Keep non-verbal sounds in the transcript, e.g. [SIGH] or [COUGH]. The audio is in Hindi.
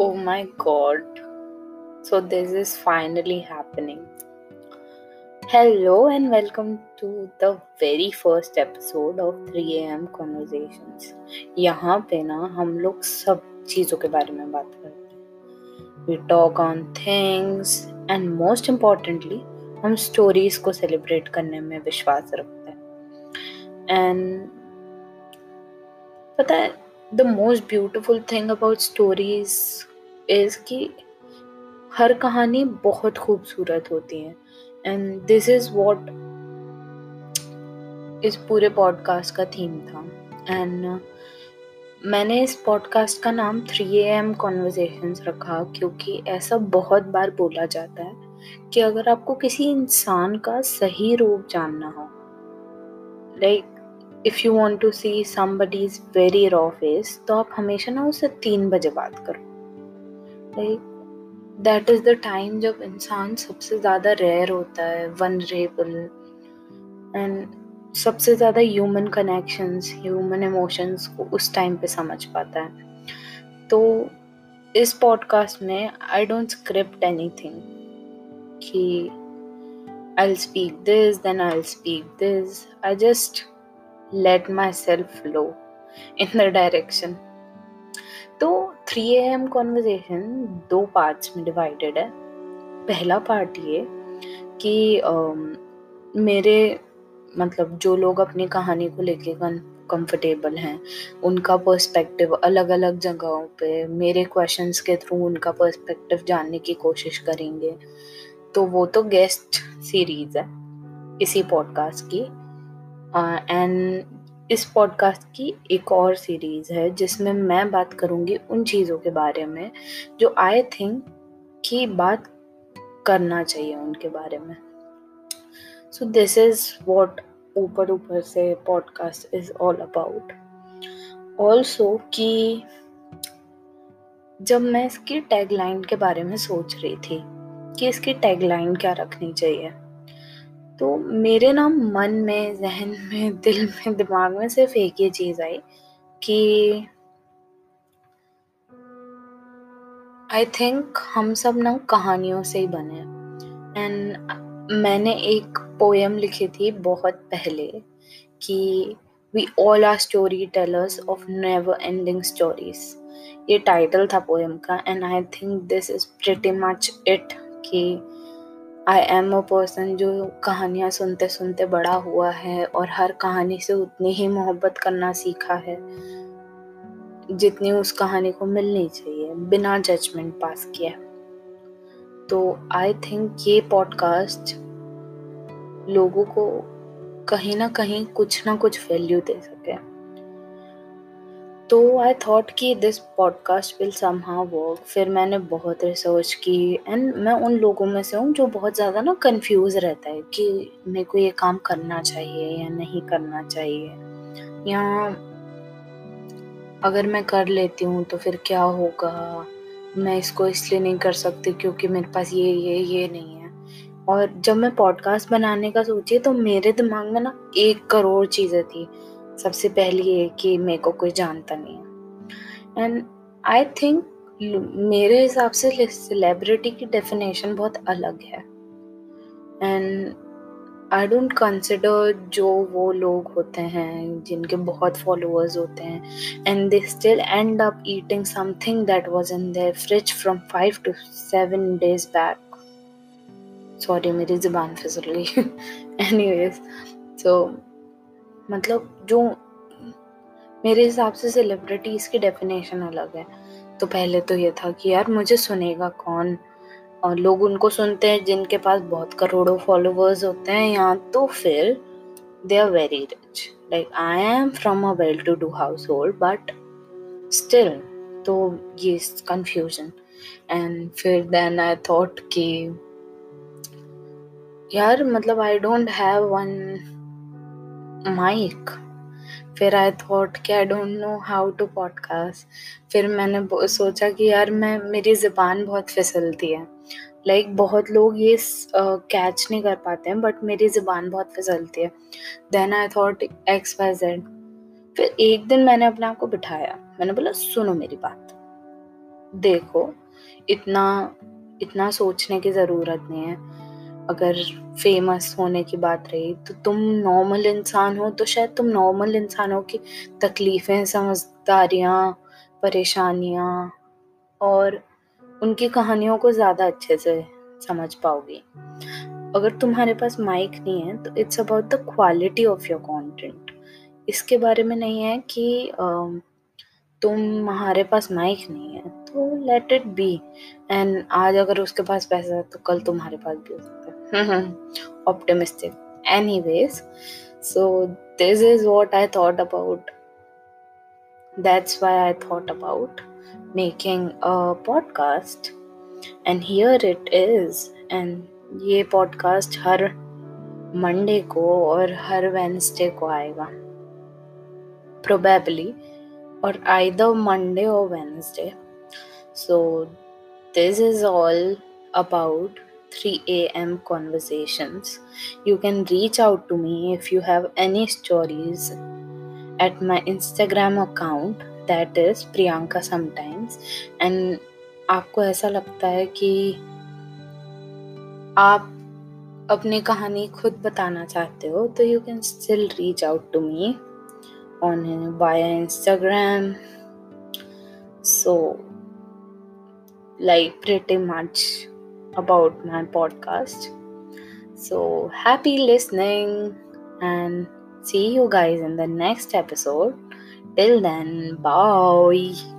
Oh my god. So this is finally happening. Hello and welcome to the very first episode of 3am Conversations. यहाँ पे ना हम लोग सब चीज़ों के बारे में बात करते हैं we talk on things and most importantly हम स्टोरीज को सेलिब्रेट करने में विश्वास रखते हैं एंड पता है the most beautiful thing about stories is कि हर कहानी बहुत खूबसूरत होती है। एंड दिस इज़ वॉट इस पूरे पॉडकास्ट का थीम था। एंड मैंने इस पॉडकास्ट का नाम थ्री ए एम कॉन्वर्जेशन रखा क्योंकि ऐसा बहुत बार बोला जाता है कि अगर आपको किसी इंसान का सही रूप जानना हो like if you want to see somebody's very raw face तो आप हमेशा ना उससे तीन बजे बात करो। दैट इज़ द टाइम जब इंसान सबसे ज़्यादा रेयर होता है वनरेबल एंड सबसे ज़्यादा ह्यूमन कनेक्शंस ह्यूमन इमोशंस को उस टाइम पे समझ पाता है। तो इस पॉडकास्ट में I don't script anything कि I speak this then I speak this I just let myself flow in the direction तो थ्री ए एम कॉन्वर्जेशन दो पार्ट्स में डिवाइडेड है। पहला पार्ट ये कि मेरे मतलब जो लोग अपनी कहानी को लेके कंफर्टेबल हैं, उनका पर्सपेक्टिव अलग अलग जगहों पे, मेरे क्वेश्चंस के थ्रू उनका पर्सपेक्टिव जानने की कोशिश करेंगे। तो वो तो गेस्ट सीरीज़ है, इसी पॉडकास्ट की। एंड इस पॉडकास्ट की एक और सीरीज़ है, जिसमें मैं बात करूँगी उन चीज़ों के बारे में जो आई थिंक कि बात करना चाहिए उनके बारे में। सो दिस इज़ वॉट ऊपर ऊपर से podcast is all about also कि जब मैं इसकी टैगलाइन के बारे में सोच रही थी कि इसकी टैगलाइन क्या रखनी चाहिए तो मेरे ना मन में, जहन में, [LAUGHS] दिल में, दिमाग में सिर्फ़ एक ही चीज़ आई कि आई थिंक हम सब ना कहानियों से ही बने एंड मैंने एक पोएम लिखी थी बहुत पहले कि we all are storytellers of never ending stories ये टाइटल था पोएम का and I think this is pretty much it कि आई एम अ पर्सन जो कहानियाँ सुनते सुनते बड़ा हुआ है और हर कहानी से उतनी ही मोहब्बत करना सीखा है, जितनी उस कहानी को मिलनी चाहिए, बिना जजमेंट पास किया तो आई थिंक ये पॉडकास्ट लोगों को कहीं ना कहीं कुछ ना कुछ वैल्यू दे सके। तो आई थॉट कि this podcast will somehow work फिर मैंने बहुत रिसर्च की एंड मैं उन लोगों में से हूँ जो बहुत ज़्यादा ना कंफ्यूज रहता है कि मेरे को ये काम करना चाहिए या नहीं करना चाहिए। या अगर मैं कर लेती हूँ तो फिर क्या होगा? मैं इसको इसलिए नहीं कर सकती क्योंकि मेरे पास ये ये ये नहीं है। और जब मैं पॉडकास्ट बनाने का सोची तो मेरे दिमाग में ना एक करोड़ चीज़ें थी। सबसे पहली ये कि मेरे को कोई जानता नहीं एंड आई थिंक मेरे हिसाब से सेलिब्रिटी की डेफिनेशन बहुत अलग है। एंड आई डोंट कंसिडर जो वो लोग होते हैं, जिनके बहुत फॉलोअर्स होते हैं and they still end up eating something that was in their fridge from five to seven days back sorry मेरी ज़ुबान फिसल गई। [LAUGHS] एनीवेज सो मतलब जो मेरे हिसाब से सेलिब्रिटीज़ की डेफिनेशन अलग है। तो पहले तो ये था कि यार मुझे सुनेगा कौन? और लोग उनको सुनते हैं जिनके पास बहुत करोड़ों फॉलोअर्स होते हैं या तो फिर they are very rich like I am from a well to do household but still तो ये कंफ्यूजन एंड फिर देन आई थॉट कि यार मतलब I don't have one mic फिर आई थॉट कि I don't know how to podcast फिर मैंने सोचा कि यार मैं मेरी ज़बान बहुत फिसलती है। लाइक like, बहुत लोग ये कैच uh, नहीं कर पाते हैं बट मेरी ज़बान बहुत फिसलती है। Then I thought X Y Z फिर एक दिन मैंने अपने आप को बिठाया। मैंने बोला सुनो मेरी बात। देखो इतना इतना सोचने की ज़रूरत नहीं है। अगर फ़ेमस होने की बात रही तो तुम नॉर्मल इंसान हो तो शायद तुम नॉर्मल इंसानों की तकलीफ़ें, समझदारियाँ, परेशानियाँ और उनकी कहानियों को ज़्यादा अच्छे से समझ पाओगी। अगर तुम्हारे पास माइक नहीं है तो it's about the quality of your content इसके बारे में नहीं है कि तुम्हारे पास माइक नहीं है तो लेट इट बी एंड आज अगर उसके पास पैसा है तो कल तुम्हारे पास भी हो सकता है। [LAUGHS] Optimistic any ways so this is what I thought about that's why I thought about making a podcast and here it is and ये पॉडकास्ट हर मंडे को और हर वेंसडे को आएगा probably or either Monday or Wednesday. So, this is all about 3 a.m. conversations. You can reach out to me if you have any stories at my Instagram account that is Priyanka sometimes and आपको ऐसा लगता है कि आप अपनी कहानी खुद बताना चाहते हो तो you can still reach out to me on via Instagram. So, like pretty much about my podcast. So, happy listening and see you guys in the next episode. Till then, bye.